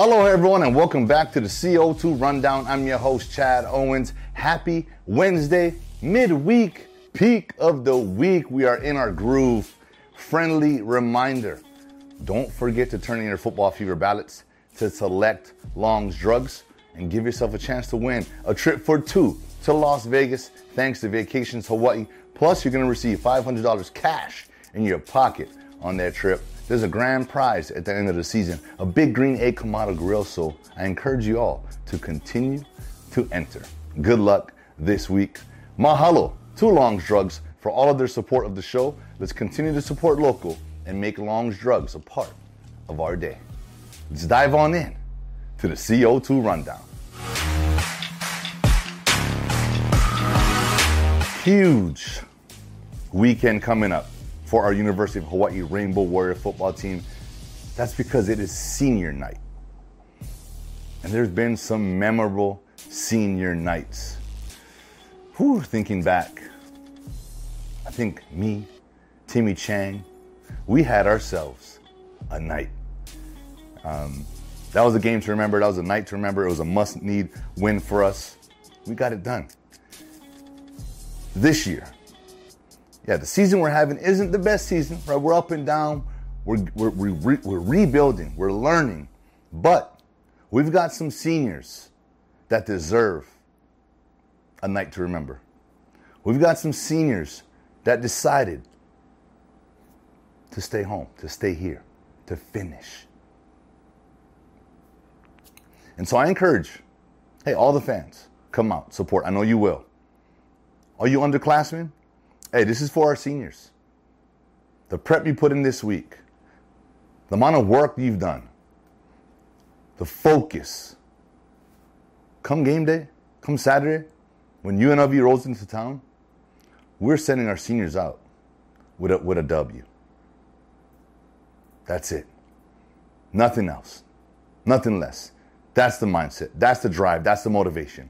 Hello, everyone, and welcome back to the CO2 Rundown. I'm your host, Chad Owens. Happy Wednesday, midweek, peak of the week. We are in our groove. Friendly reminder don't forget to turn in your football fever ballots to select Long's Drugs and give yourself a chance to win a trip for two to Las Vegas thanks to Vacations Hawaii. Plus, you're going to receive $500 cash in your pocket on that trip. There's a grand prize at the end of the season, a big green egg Kamado grill. So I encourage you all to continue to enter. Good luck this week. Mahalo to Long's Drugs for all of their support of the show. Let's continue to support local and make Long's Drugs a part of our day. Let's dive on in to the CO2 Rundown. Huge weekend coming up for our University of Hawaii Rainbow Warrior football team. That's because it is senior night. And there's been some memorable senior nights. Whew, thinking back, I think me, Timmy Chang, we had ourselves a night. Um, that was a game to remember. That was a night to remember. It was a must need win for us. We got it done. This year, yeah, the season we're having isn't the best season, right? We're up and down. We're, we're, we're, we're rebuilding. We're learning. But we've got some seniors that deserve a night to remember. We've got some seniors that decided to stay home, to stay here, to finish. And so I encourage, hey, all the fans, come out, support. I know you will. Are you underclassmen? Hey, this is for our seniors. The prep you put in this week, the amount of work you've done, the focus. Come game day, come Saturday, when UNLV rolls into town, we're sending our seniors out with a, with a W. That's it. Nothing else. Nothing less. That's the mindset. That's the drive. That's the motivation.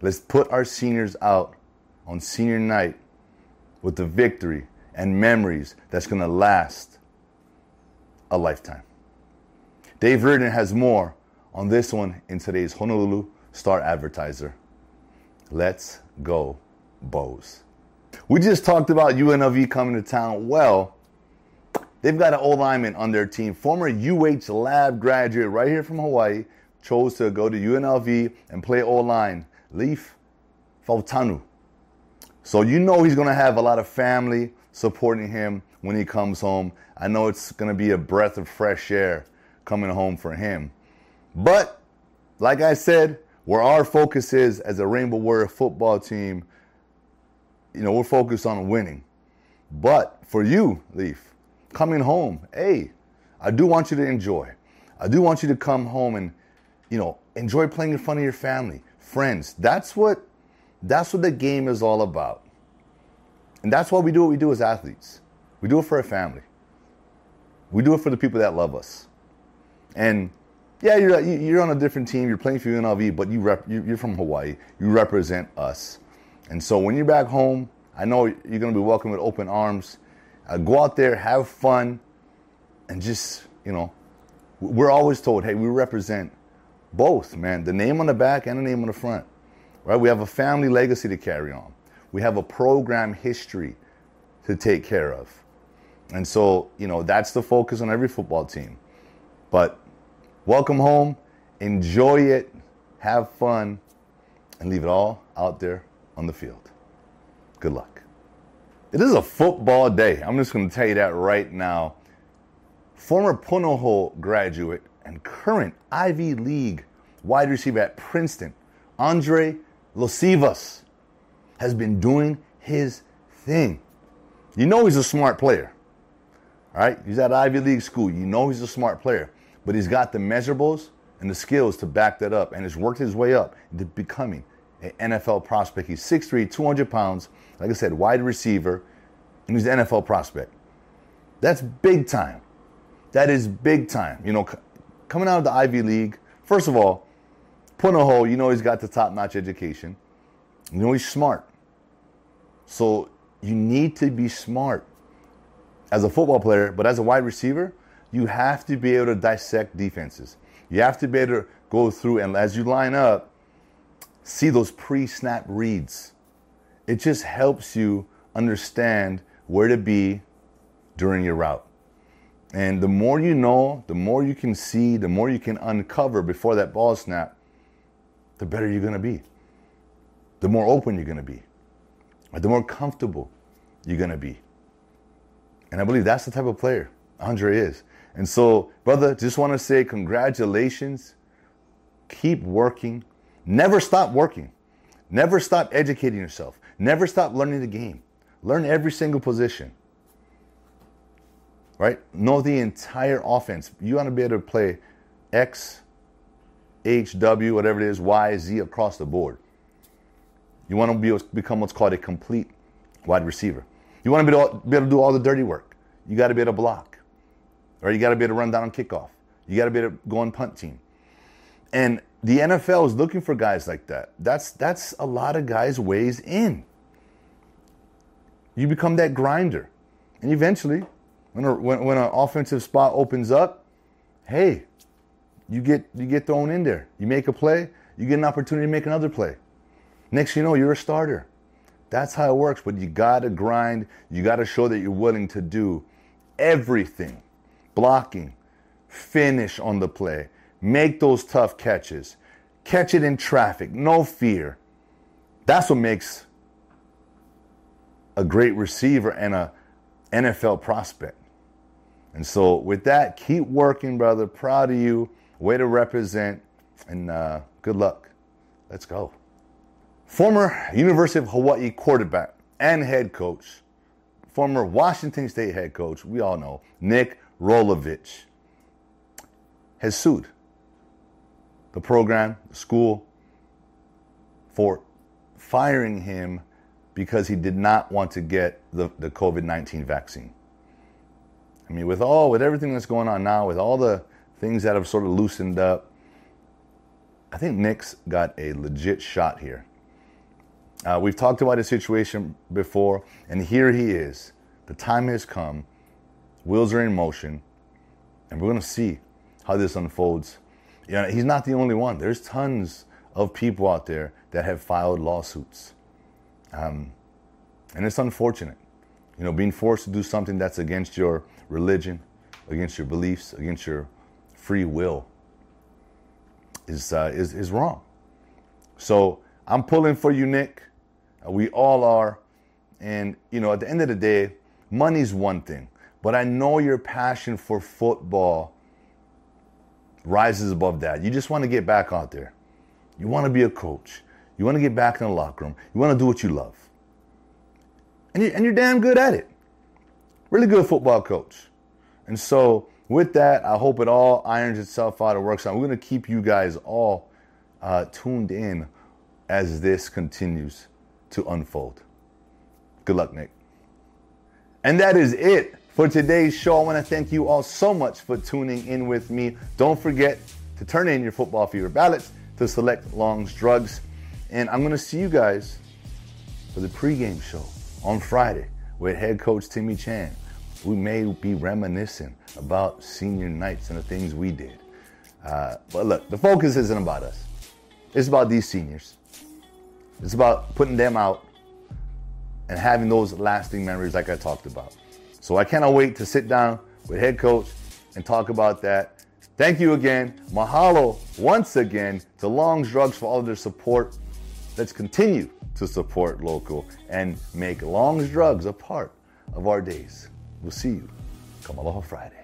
Let's put our seniors out on senior night with the victory and memories that's going to last a lifetime. Dave Reardon has more on this one in today's Honolulu Star Advertiser. Let's go, Bows. We just talked about UNLV coming to town. Well, they've got an old lineman on their team, former UH lab graduate right here from Hawaii, chose to go to UNLV and play O line, Leif Fautanu. So you know he's going to have a lot of family supporting him when he comes home. I know it's going to be a breath of fresh air coming home for him. But like I said, where our focus is as a Rainbow Warrior football team, you know, we're focused on winning. But for you, Leif, coming home, hey, I do want you to enjoy. I do want you to come home and, you know, enjoy playing in front of your family, friends. That's what that's what the game is all about. And that's why we do what we do as athletes. We do it for our family. We do it for the people that love us. And yeah, you're, you're on a different team. You're playing for UNLV, but you rep, you're from Hawaii. You represent us. And so when you're back home, I know you're going to be welcomed with open arms. Uh, go out there, have fun, and just, you know, we're always told, hey, we represent both, man, the name on the back and the name on the front right? We have a family legacy to carry on. We have a program history to take care of. And so, you know, that's the focus on every football team. But welcome home, enjoy it, have fun, and leave it all out there on the field. Good luck. It is a football day. I'm just going to tell you that right now. Former Punahou graduate and current Ivy League wide receiver at Princeton, Andre Iosivas has been doing his thing. You know he's a smart player. All right? He's at Ivy League school. You know he's a smart player. But he's got the measurables and the skills to back that up and has worked his way up into becoming an NFL prospect. He's 6'3, 200 pounds. Like I said, wide receiver. And he's an NFL prospect. That's big time. That is big time. You know, coming out of the Ivy League, first of all, Punahou, you know he's got the top notch education. You know he's smart. So you need to be smart as a football player, but as a wide receiver, you have to be able to dissect defenses. You have to be able to go through and as you line up, see those pre-snap reads. It just helps you understand where to be during your route. And the more you know, the more you can see, the more you can uncover before that ball snap, the better you're going to be. The more open you're going to be. The more comfortable you're going to be. And I believe that's the type of player Andre is. And so, brother, just want to say congratulations. Keep working. Never stop working. Never stop educating yourself. Never stop learning the game. Learn every single position. Right? Know the entire offense. You want to be able to play X, H, W, whatever it is, Y, Z across the board. You want to be, become what's called a complete wide receiver. You want to be able, be able to do all the dirty work. You got to be able to block. Or you got to be able to run down on kickoff. You got to be able to go on punt team. And the NFL is looking for guys like that. That's that's a lot of guys' ways in. You become that grinder, and eventually, when a, when, when an offensive spot opens up, hey, you get you get thrown in there. You make a play, you get an opportunity to make another play. Next you know, you're a starter. That's how it works. But you gotta grind. You gotta show that you're willing to do everything, blocking, finish on the play, make those tough catches, catch it in traffic, no fear. That's what makes a great receiver and a NFL prospect. And so, with that, keep working, brother. Proud of you. Way to represent. And uh, good luck. Let's go. Former University of Hawaii quarterback and head coach, former Washington State head coach, we all know, Nick Rolovich, has sued the program, the school, for firing him because he did not want to get the, the COVID 19 vaccine. I mean, with all, with everything that's going on now, with all the things that have sort of loosened up, I think Nick's got a legit shot here. Uh, we've talked about his situation before, and here he is. The time has come, wheels are in motion, and we're going to see how this unfolds. You know, he's not the only one. There's tons of people out there that have filed lawsuits. Um, and it's unfortunate, you know, being forced to do something that's against your religion, against your beliefs, against your free will is, uh, is, is wrong. So I'm pulling for you, Nick. Uh, we all are. And, you know, at the end of the day, money's one thing, but I know your passion for football rises above that. You just want to get back out there. You want to be a coach. You want to get back in the locker room. You want to do what you love. And, you, and you're damn good at it. Really good football coach. And so, with that, I hope it all irons itself out and works out. We're going to keep you guys all uh, tuned in as this continues to unfold. Good luck, Nick. And that is it for today's show. I want to thank you all so much for tuning in with me. Don't forget to turn in your football fever ballots to select Long's Drugs. And I'm going to see you guys for the pregame show on Friday with head coach Timmy Chang. We may be reminiscing about senior nights and the things we did. Uh, but look, the focus isn't about us. It's about these seniors. It's about putting them out and having those lasting memories like I talked about. So I cannot wait to sit down with head coach and talk about that. Thank you again. Mahalo once again to Long's Drugs for all of their support. Let's continue to support local and make Long's Drugs a part of our days. We'll see you come Aloha Friday.